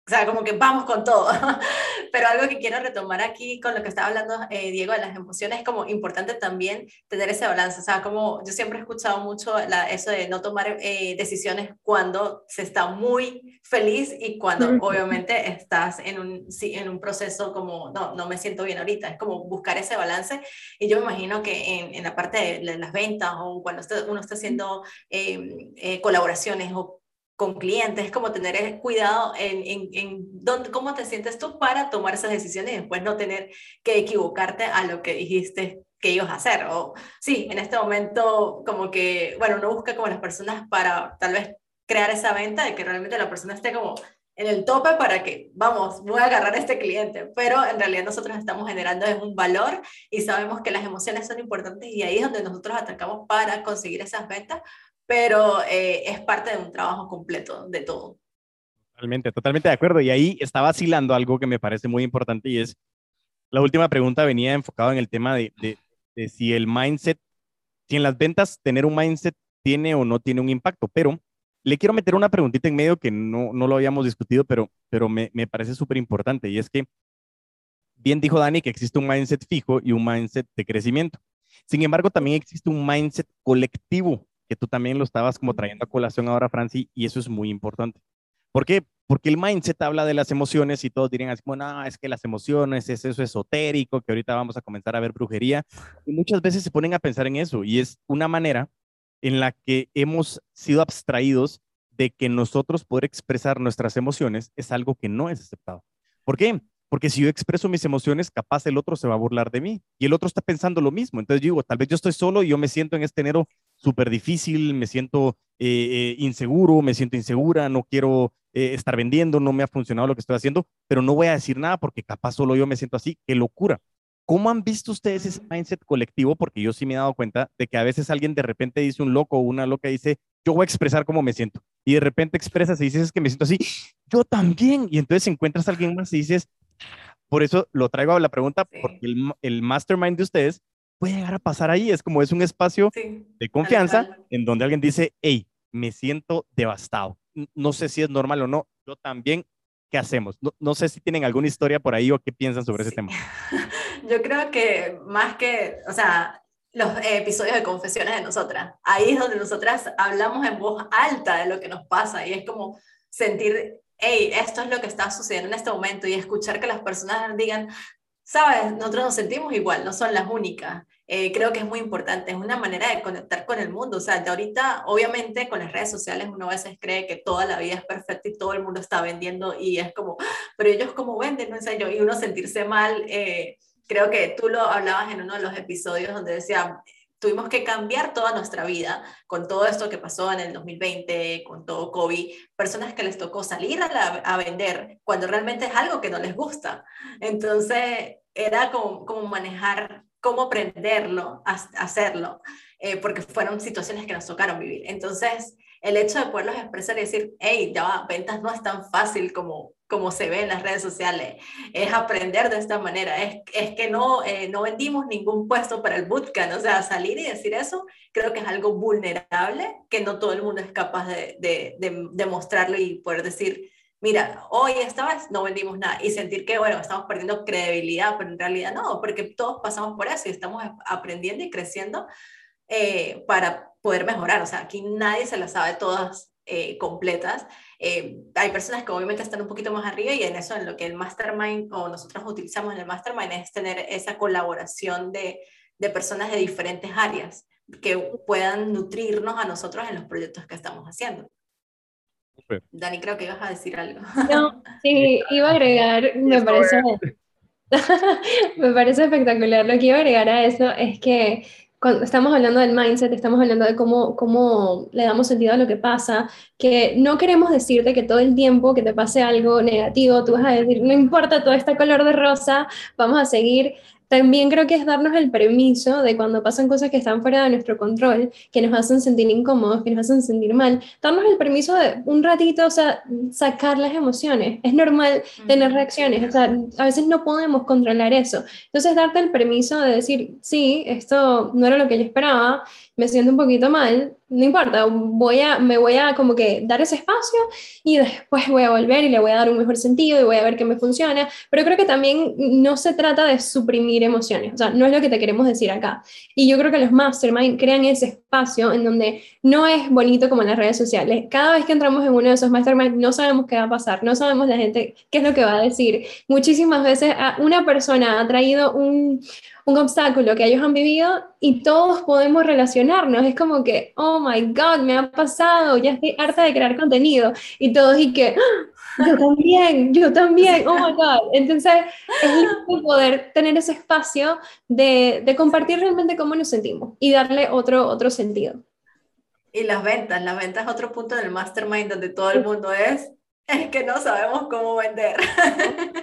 o sea, como que vamos con todo. Pero algo que quiero retomar aquí con lo que estaba hablando eh, Diego de las emociones, es como importante también tener ese balance. O sea, como yo siempre he escuchado mucho la, eso de no tomar eh, decisiones cuando se está muy feliz y cuando obviamente estás en un, sí, en un proceso como, no, no me siento bien ahorita. Es como buscar ese balance. Y yo me imagino que en, en la parte de las ventas o cuando uno está haciendo eh, colaboraciones o con clientes, es como tener eh, cuidado en, en, en dónde, cómo te sientes tú para tomar esas decisiones y después no tener que equivocarte a lo que dijiste que ibas a hacer. O sí, en este momento como que, bueno, uno busca como las personas para tal vez crear esa venta de que realmente la persona esté como en el tope para que, vamos, voy a agarrar a este cliente, pero en realidad nosotros estamos generando un valor y sabemos que las emociones son importantes y ahí es donde nosotros atacamos para conseguir esas ventas, pero eh, es parte de un trabajo completo de todo. Totalmente, totalmente de acuerdo. Y ahí está vacilando algo que me parece muy importante y es, la última pregunta venía enfocado en el tema de, de, si el mindset, si en las ventas tener un mindset tiene o no tiene un impacto, pero le quiero meter una preguntita en medio que no, no lo habíamos discutido, pero, pero me, me parece súper importante y es que bien dijo Dani que existe un mindset fijo y un mindset de crecimiento. Sin embargo, también existe un mindset colectivo que tú también lo estabas como trayendo a colación ahora, Franci, y eso es muy importante. ¿Por qué? Porque el mindset habla de las emociones y todos dirían así como, no, es que las emociones es eso esotérico, que ahorita vamos a comenzar a ver brujería. Y muchas veces se ponen a pensar en eso y es una manera en la que hemos sido abstraídos de que nosotros poder expresar nuestras emociones es algo que no es aceptado. ¿Por qué? Porque si yo expreso mis emociones, capaz el otro se va a burlar de mí y el otro está pensando lo mismo. Entonces digo, tal vez yo estoy solo y yo me siento en este enero súper difícil, me siento eh, eh, inseguro, me siento insegura, no quiero eh, estar vendiendo, no me ha funcionado lo que estoy haciendo, pero no voy a decir nada porque capaz solo yo me siento así. Qué locura. ¿Cómo han visto ustedes ese mindset colectivo? Porque yo sí me he dado cuenta de que a veces alguien de repente dice un loco o una loca dice, yo voy a expresar cómo me siento. Y de repente expresas y dices es que me siento así, yo también. Y entonces encuentras a alguien más y dices, por eso lo traigo a la pregunta, porque el, mastermind de ustedes puede llegar a pasar ahí. Es como es un espacio de confianza en donde alguien dice, hey, me siento devastado. No sé si es normal o no. Yo también, ¿qué hacemos? No, sé si tienen alguna historia por ahí o qué piensan sobre ese tema. Yo creo que más que, o sea, los episodios de confesiones de nosotras, ahí es donde nosotras hablamos en voz alta de lo que nos pasa y es como sentir hey, esto es lo que está sucediendo en este momento y escuchar que las personas digan, sabes, nosotros nos sentimos igual, no son las únicas. Eh, creo que es muy importante, es una manera de conectar con el mundo. O sea, de ahorita, obviamente, con las redes sociales uno a veces cree que toda la vida es perfecta y todo el mundo está vendiendo y es como, pero ellos cómo venden, no sé yo, y uno sentirse mal. Eh, creo que tú lo hablabas en uno de los episodios donde decía, tuvimos que cambiar toda nuestra vida con todo esto que pasó en el 2020, con todo COVID, personas que les tocó salir a, a vender cuando realmente es algo que no les gusta. Entonces, era como, como manejar, cómo aprenderlo, a, hacerlo, eh, porque fueron situaciones que nos tocaron vivir. Entonces, el hecho de poderlos expresar y decir, hey, ya va, ventas no es tan fácil como, como se ve en las redes sociales, es aprender de esta manera, es, es que no, eh, no vendimos ningún puesto para el bootcamp, o sea, salir y decir eso, creo que es algo vulnerable, que no todo el mundo es capaz de, de, de, de mostrarlo y poder decir, mira, hoy esta vez no vendimos nada y sentir que, bueno, estamos perdiendo credibilidad, pero en realidad no, porque todos pasamos por eso y estamos aprendiendo y creciendo eh, para poder mejorar. O sea, aquí nadie se las sabe todas eh, completas. Eh, hay personas que obviamente están un poquito más arriba y en eso, en lo que el mastermind o nosotros utilizamos en el mastermind es tener esa colaboración de, de personas de diferentes áreas que puedan nutrirnos a nosotros en los proyectos que estamos haciendo. Dani, creo que ibas a decir algo. No, sí, iba a agregar, me parece, me parece espectacular. Lo que iba a agregar a eso es que cuando estamos hablando del mindset, estamos hablando de cómo, cómo le damos sentido a lo que pasa, que no queremos decirte que todo el tiempo que te pase algo negativo, tú vas a decir, no importa todo este color de rosa, vamos a seguir también creo que es darnos el permiso de cuando pasan cosas que están fuera de nuestro control, que nos hacen sentir incómodos, que nos hacen sentir mal, darnos el permiso de un ratito, o sea, sacar las emociones. Es normal tener reacciones, o sea, a veces no podemos controlar eso. Entonces, darte el permiso de decir, sí, esto no era lo que yo esperaba, me siento un poquito mal, no importa, voy a, me voy a como que dar ese espacio y después voy a volver y le voy a dar un mejor sentido y voy a ver qué me funciona, pero creo que también no se trata de suprimir emociones, o sea, no es lo que te queremos decir acá. Y yo creo que los mastermind crean ese espacio en donde no es bonito como en las redes sociales. Cada vez que entramos en uno de esos mastermind no sabemos qué va a pasar, no sabemos la gente qué es lo que va a decir. Muchísimas veces una persona ha traído un, un obstáculo que ellos han vivido y todos podemos relacionarnos. Es como que, oh my God, me ha pasado, ya estoy harta de crear contenido. Y todos y que, ah, yo también, yo también, oh my God. Entonces, es poder tener ese espacio de, de compartir realmente cómo nos sentimos y darle otro, otro sentido. Y las ventas, las ventas es otro punto del mastermind donde todo el mundo es es que no sabemos cómo vender.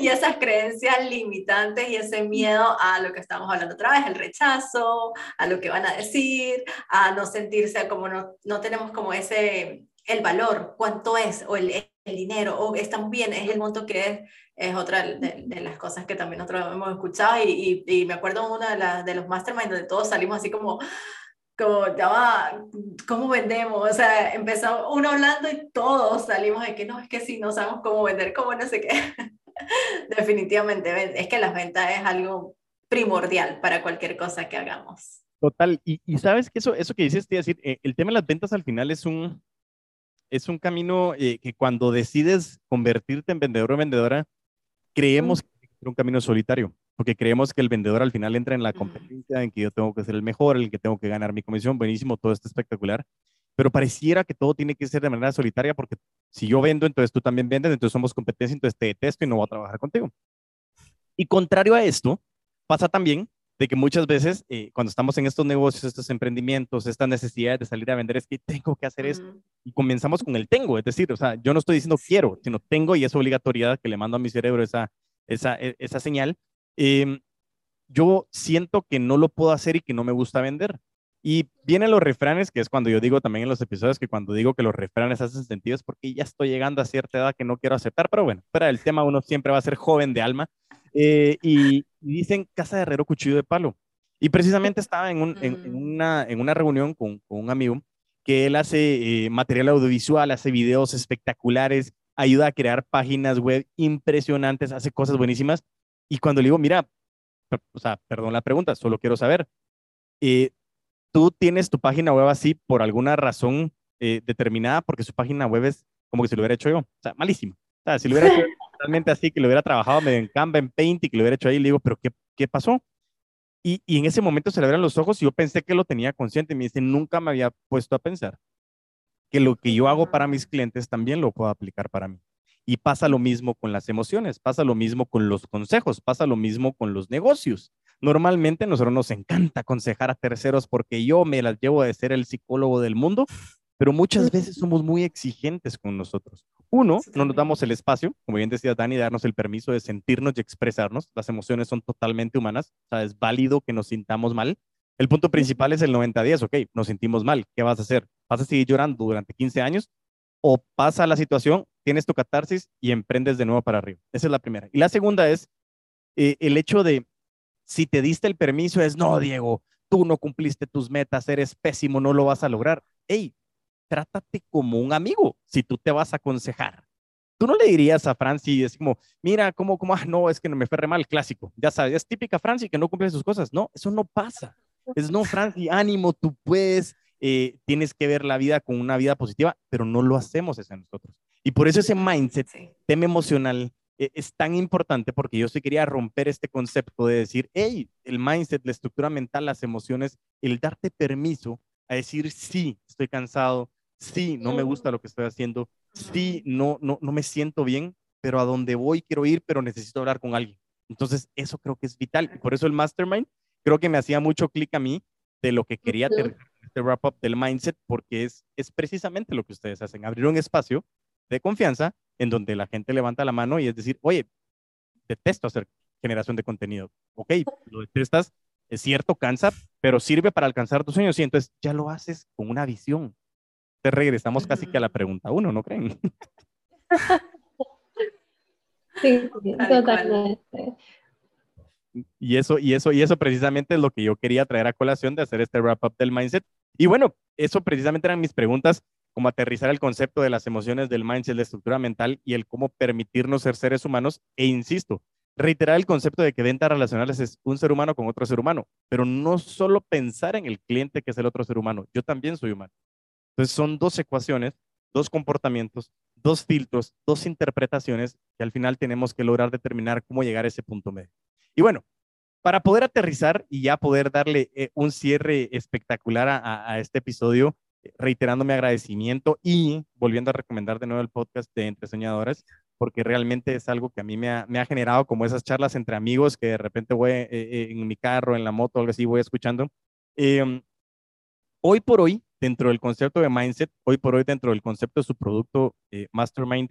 y esas creencias limitantes y ese miedo a lo que estamos hablando otra vez, el rechazo, a lo que van a decir, a no sentirse como no, no tenemos como ese, el valor, cuánto es, o el, el dinero, o estamos bien, es el monto que es, es otra de, de las cosas que también nosotros hemos escuchado y, y, y me acuerdo uno de, la, de los masterminds donde todos salimos así como como, ya va, ¿cómo vendemos? O sea, empezó uno hablando y todos salimos de que no, es que si no sabemos cómo vender, cómo no sé qué. Definitivamente, es que las ventas es algo primordial para cualquier cosa que hagamos. Total, y, y sabes que eso, eso que dices, decir, eh, el tema de las ventas al final es un, es un camino eh, que cuando decides convertirte en vendedor o vendedora, creemos que es un camino solitario porque creemos que el vendedor al final entra en la competencia, en que yo tengo que ser el mejor, el que tengo que ganar mi comisión, buenísimo, todo esto espectacular, pero pareciera que todo tiene que ser de manera solitaria, porque si yo vendo, entonces tú también vendes, entonces somos competencia, entonces te detesto y no voy a trabajar contigo. Y contrario a esto, pasa también de que muchas veces eh, cuando estamos en estos negocios, estos emprendimientos, esta necesidad de salir a vender, es que tengo que hacer esto. Y comenzamos con el tengo, es decir, o sea, yo no estoy diciendo quiero, sino tengo y es obligatoriedad que le mando a mi cerebro esa, esa, e, esa señal Em, yo siento que no lo puedo hacer y que no me gusta vender. Y vienen los refranes, que es cuando yo digo también en los episodios que cuando digo que los refranes hacen sentido es porque ya estoy llegando a cierta edad que no quiero aceptar, pero bueno, para el tema uno siempre va a ser joven de alma. Eh, y, dicen casa de herrero, cuchillo de palo. Y precisamente estaba en, en, una, en una reunión con, con, un amigo que él hace eh, material audiovisual, hace videos espectaculares, ayuda a crear páginas web impresionantes, hace cosas buenísimas. Y cuando le digo, mira, o sea, perdón la pregunta, solo quiero saber, eh, ¿tú tienes tu página web así por alguna razón eh, determinada? Porque su página web es como que si lo hubiera hecho yo. O sea, malísimo. O sea, si lo hubiera hecho totalmente así, que lo hubiera trabajado medio en Canva, en Paint y que lo hubiera hecho ahí, le digo, ¿pero qué, qué pasó? Y, y, en ese momento se le abren los ojos y yo pensé que lo tenía consciente. Y me dice, nunca me había puesto a pensar que lo que yo hago para mis clientes también lo puedo aplicar para mí. Y pasa lo mismo con las emociones, pasa lo mismo con los consejos, pasa lo mismo con los negocios. Normalmente nosotros nos encanta aconsejar a terceros porque yo me las llevo de ser el psicólogo del mundo, pero muchas veces somos muy exigentes con nosotros. Uno, no nos damos el espacio, como bien decía Dani, darnos el permiso de sentirnos y expresarnos. Las emociones son totalmente humanas, o sea, es válido que nos sintamos mal. El punto principal es el 90-10, ok, nos sentimos mal, ¿qué vas a hacer? ¿Vas a seguir llorando durante 15 años? ¿O pasa la situación, tienes tu catarsis y emprendes de nuevo para arriba? Esa es la primera. Y la segunda es eh, el hecho de, si te diste el permiso, es, no, Diego, tú no cumpliste tus metas, eres pésimo, no lo vas a lograr. Hey, trátate como un amigo si tú te vas a aconsejar. Tú no le dirías a Franci, es como, mira, ¿cómo, cómo, ah, no, es que no me fue re mal, clásico. Ya sabes, es típica Franci que no cumple sus cosas. No, eso no pasa. Es no, Franci, ánimo, tú puedes, eh, tienes que ver la vida con una vida positiva, pero no lo hacemos eso nosotros. Y por eso ese mindset, tema emocional, es tan importante porque yo sí quería romper este concepto de decir, hey, el mindset, la estructura mental, las emociones, el darte permiso a decir, sí, estoy cansado, sí, no me gusta lo que estoy haciendo, sí, no, no, no me siento bien, pero a donde voy quiero ir, pero necesito hablar con alguien. Entonces, eso creo que es vital. Y por eso el mastermind creo que me hacía mucho clic a mí de lo que quería tener este wrap-up del mindset, porque es, es precisamente lo que ustedes hacen, abrir un espacio de confianza en donde la gente levanta la mano y es decir, oye, detesto hacer generación de contenido. Ok, lo detestas, es cierto, cansa, pero sirve para alcanzar tus sueños y entonces ya lo haces con una visión, te regresamos casi que a la pregunta uno, ¿no creen? Sí, totalmente. Y eso, y eso, y eso precisamente es lo que yo quería traer a colación de hacer este wrap up del mindset. Y bueno, eso precisamente eran mis preguntas, como aterrizar el concepto de las emociones del mindset, la estructura mental y el cómo permitirnos ser seres humanos. E insisto, reiterar el concepto de que ventas relacionales es un ser humano con otro ser humano, pero no solo pensar en el cliente que es el otro ser humano, yo también soy humano. Entonces son dos ecuaciones, dos comportamientos, dos filtros, dos interpretaciones que al final tenemos que lograr determinar cómo llegar a ese punto medio. Y bueno, para poder aterrizar y ya poder darle eh, un cierre espectacular a, este episodio, reiterando mi agradecimiento y volviendo a recomendar de nuevo el podcast de Entre Soñadores, porque realmente es algo que a mí me ha, generado como esas charlas entre amigos que de repente voy eh, eh, en mi carro, en la moto, algo así, voy escuchando. Em, hoy por hoy, dentro del concepto de mindset, hoy por hoy dentro del concepto de su producto eh, Mastermind,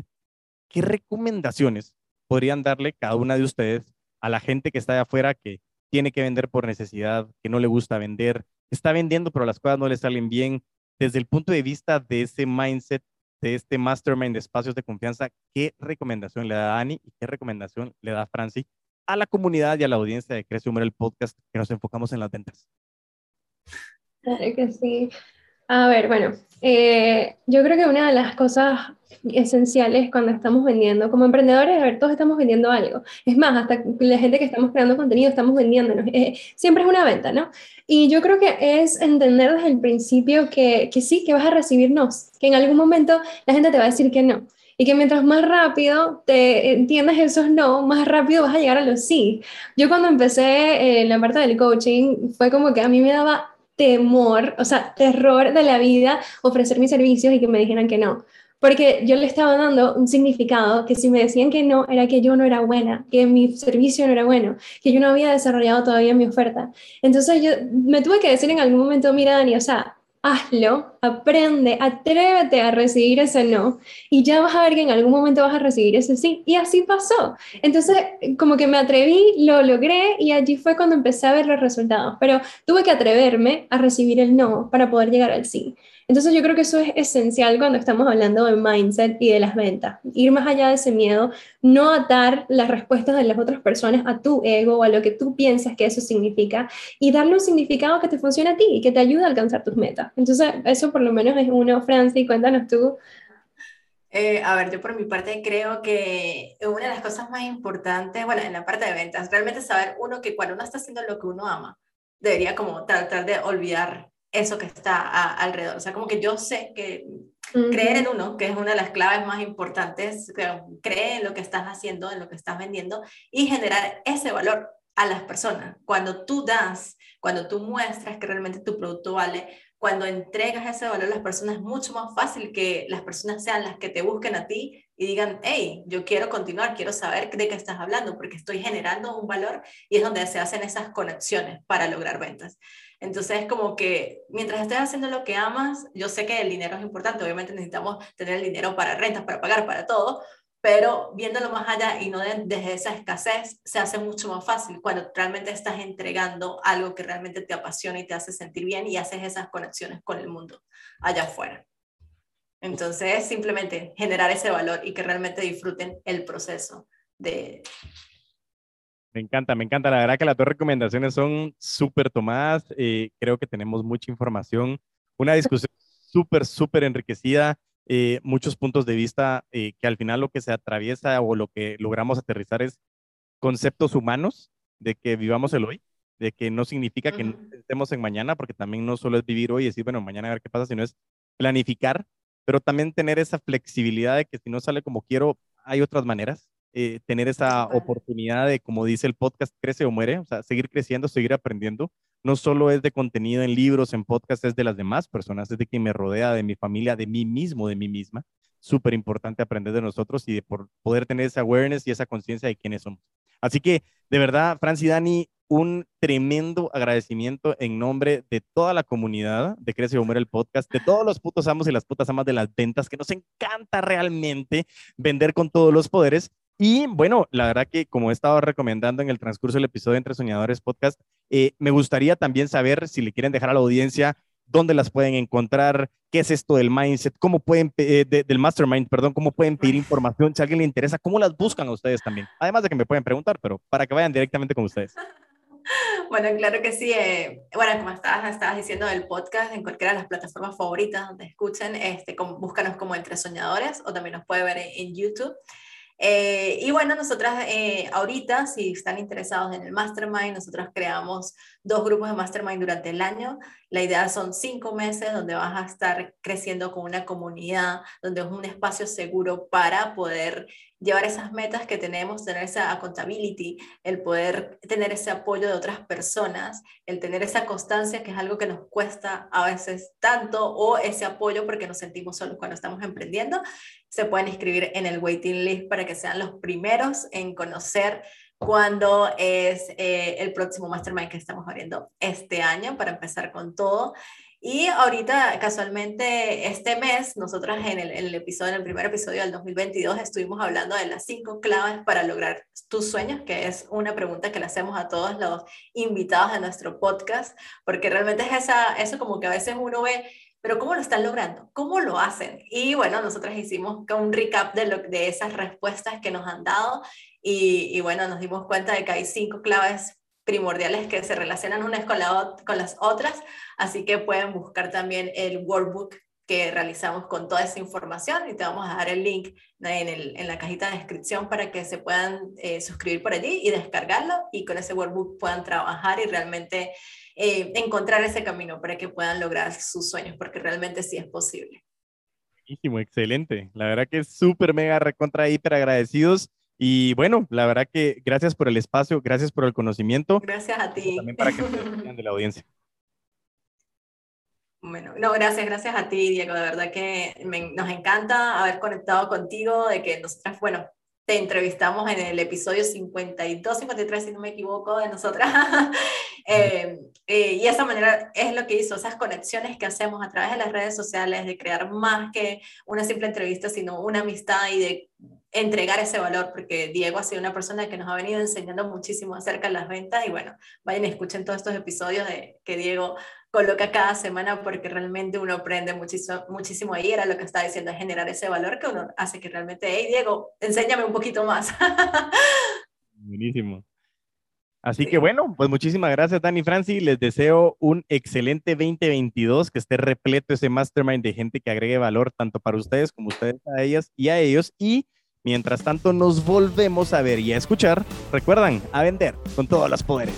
¿qué recomendaciones podrían darle cada una de ustedes a la gente que está de afuera que tiene que vender por necesidad, que no le gusta vender, está vendiendo pero las cosas no le salen bien? Desde el punto de vista de ese mindset, de este mastermind de espacios de confianza, ¿qué recomendación le da Dani y qué recomendación le da Franci a la comunidad y a la audiencia de Crece Humor, el podcast, que nos enfocamos en las ventas? Claro que sí. A ver, bueno, eh, yo creo que una de las cosas esenciales cuando estamos vendiendo, como emprendedores, a ver, todos estamos vendiendo algo. Es más, hasta la gente que estamos creando contenido estamos vendiéndonos. Eh, siempre es una venta, ¿no? Y yo creo que es entender desde el principio que, que sí, que vas a recibirnos, que en algún momento la gente te va a decir que no y que mientras más rápido te entiendas esos no, más rápido vas a llegar a los sí. Yo cuando empecé en la parte del coaching fue como que a mí me daba temor, o sea, terror de la vida ofrecer mis servicios y que me dijeran que no. Porque yo le estaba dando un significado que si me decían que no, era que yo no era buena, que mi servicio no era bueno, que yo no había desarrollado todavía mi oferta. Entonces yo me tuve que decir en algún momento, mira Dani, o sea, hazlo, aprende, atrévete a recibir ese no y ya vas a ver que en algún momento vas a recibir ese sí. Y así pasó. Entonces, como que me atreví, lo logré y allí fue cuando empecé a ver los resultados. Pero tuve que atreverme a recibir el no para poder llegar al sí. Entonces yo creo que eso es esencial cuando estamos hablando de mindset y de las ventas. Ir más allá de ese miedo, no atar las respuestas de las otras personas a tu ego o a lo que tú piensas que eso significa y darle un significado que te funcione a ti y que te ayude a alcanzar tus metas. Entonces eso por lo menos es uno. Francis, cuéntanos tú. Eh, a ver, yo por mi parte creo que una de las cosas más importantes, bueno, en la parte de ventas, realmente saber uno que cuando uno está haciendo lo que uno ama, debería como tratar de olvidar eso que está alrededor. O sea, como que yo sé que creer en uno, que es una de las claves más importantes, cree en lo que estás haciendo, en lo que estás vendiendo y generar ese valor a las personas. Cuando tú das, cuando tú muestras que realmente tu producto vale, cuando entregas ese valor a las personas es mucho más fácil que las personas sean las que te busquen a ti y digan, hey, yo quiero continuar, quiero saber de qué estás hablando, porque estoy generando un valor y es donde se hacen esas conexiones para lograr ventas. Entonces, como que mientras estés haciendo lo que amas, yo sé que el dinero es importante, obviamente necesitamos tener el dinero para rentas, para pagar, para todo, pero viéndolo más allá y no desde esa escasez, se hace mucho más fácil cuando realmente estás entregando algo que realmente te apasiona y te hace sentir bien y haces esas conexiones con el mundo allá afuera. Entonces, simplemente generar ese valor y que realmente disfruten el proceso de... Me encanta, me encanta. La verdad que las dos recomendaciones son súper tomadas. Eh, creo que tenemos mucha información, una discusión súper, súper enriquecida. Eh, muchos puntos de vista eh, que al final lo que se atraviesa o lo que logramos aterrizar es conceptos humanos de que vivamos el hoy, de que no significa que no estemos en mañana, porque también no solo es vivir hoy y decir, bueno, mañana a ver qué pasa, sino es planificar, pero también tener esa flexibilidad de que si no sale como quiero, hay otras maneras, eh, tener esa oportunidad de, como dice el podcast, crece o muere, o sea, seguir creciendo, seguir aprendiendo. No solo es de contenido en libros, en podcast, es de las demás personas, es de quien me rodea, de mi familia, de mí mismo, de mí misma. Súper importante aprender de nosotros y de por poder tener esa awareness y esa conciencia de quiénes somos. Así que, de verdad, Franci y Dani, un tremendo agradecimiento en nombre de toda la comunidad de Crece o Muere el podcast, de todos los putos amos y las putas amas de las ventas, que nos encanta realmente vender con todos los poderes y bueno, la verdad que como he estado recomendando en el transcurso del episodio Entre Soñadores Podcast, eh, me gustaría también saber si le quieren dejar a la audiencia dónde las pueden encontrar, qué es esto del mindset, cómo pueden, eh, del mastermind, perdón, cómo pueden pedir información, si a alguien le interesa, cómo las buscan a ustedes también. Además de que me pueden preguntar, pero para que vayan directamente con ustedes. Bueno, claro que sí. Eh, bueno, como estabas, estabas diciendo del podcast, en cualquiera de las plataformas favoritas donde escuchen, este, búscanos como Entre Soñadores o también nos puede ver en YouTube. Eh, y bueno, nosotras eh, ahorita, si están interesados en el Mastermind, nosotros creamos dos grupos de Mastermind durante el año. La idea son cinco meses donde vas a estar creciendo con una comunidad, donde es un espacio seguro para poder llevar esas metas que tenemos, tener esa accountability, el poder tener ese apoyo de otras personas, el tener esa constancia, que es algo que nos cuesta a veces tanto, o ese apoyo porque nos sentimos solos cuando estamos emprendiendo, se pueden inscribir en el waiting list para que sean los primeros en conocer cuándo es eh, el próximo mastermind que estamos abriendo este año para empezar con todo. Y ahorita, casualmente, este mes, nosotros en el, episodio, en el primer episodio del 2022, estuvimos hablando de las cinco claves para lograr tus sueños, que es una pregunta que le hacemos a todos los invitados de nuestro podcast, porque realmente es esa, eso como que a veces uno ve, pero ¿cómo lo están logrando? ¿Cómo lo hacen? Y bueno, nosotros hicimos un recap de, lo, de esas respuestas que nos han dado y, y bueno, nos dimos cuenta de que hay cinco claves primordiales que se relacionan unas con, la, con las otras, así que pueden buscar también el workbook que realizamos con toda esa información y te vamos a dar el link en, el, en la cajita de descripción para que se puedan eh, suscribir por allí y descargarlo y con ese workbook puedan trabajar y realmente eh, encontrar ese camino para que puedan lograr sus sueños, porque realmente sí es posible. Buenísimo, excelente. La verdad que súper, mega, recontra, hiper agradecidos. Y bueno, la verdad que gracias por el espacio, gracias por el conocimiento. Gracias a ti. También para que se de la audiencia. Bueno, no, gracias, gracias a ti, Diego. De verdad que nos encanta haber conectado contigo, de que nosotras, bueno, te entrevistamos en el episodio 52, 53, si no me equivoco, de nosotras. Eh, eh, y esa manera es lo que hizo, esas conexiones que hacemos a través de las redes sociales, de crear más que una simple entrevista, sino una amistad y de entregar ese valor, porque Diego ha sido una persona que nos ha venido enseñando muchísimo acerca de las ventas y bueno, vayan y escuchen todos estos episodios de, que Diego coloca cada semana porque realmente uno aprende muchísimo, muchísimo ahí, era lo que estaba diciendo, generar ese valor que uno hace que realmente, hey Diego, enséñame un poquito más. Buenísimo. Así que bueno, pues muchísimas gracias Dani Franci, les deseo un excelente 2022, que esté repleto ese mastermind de gente que agregue valor tanto para ustedes como ustedes a ellas y a ellos y Mientras tanto, nos volvemos a ver y a escuchar. Recuerdan, a vender con todos los poderes.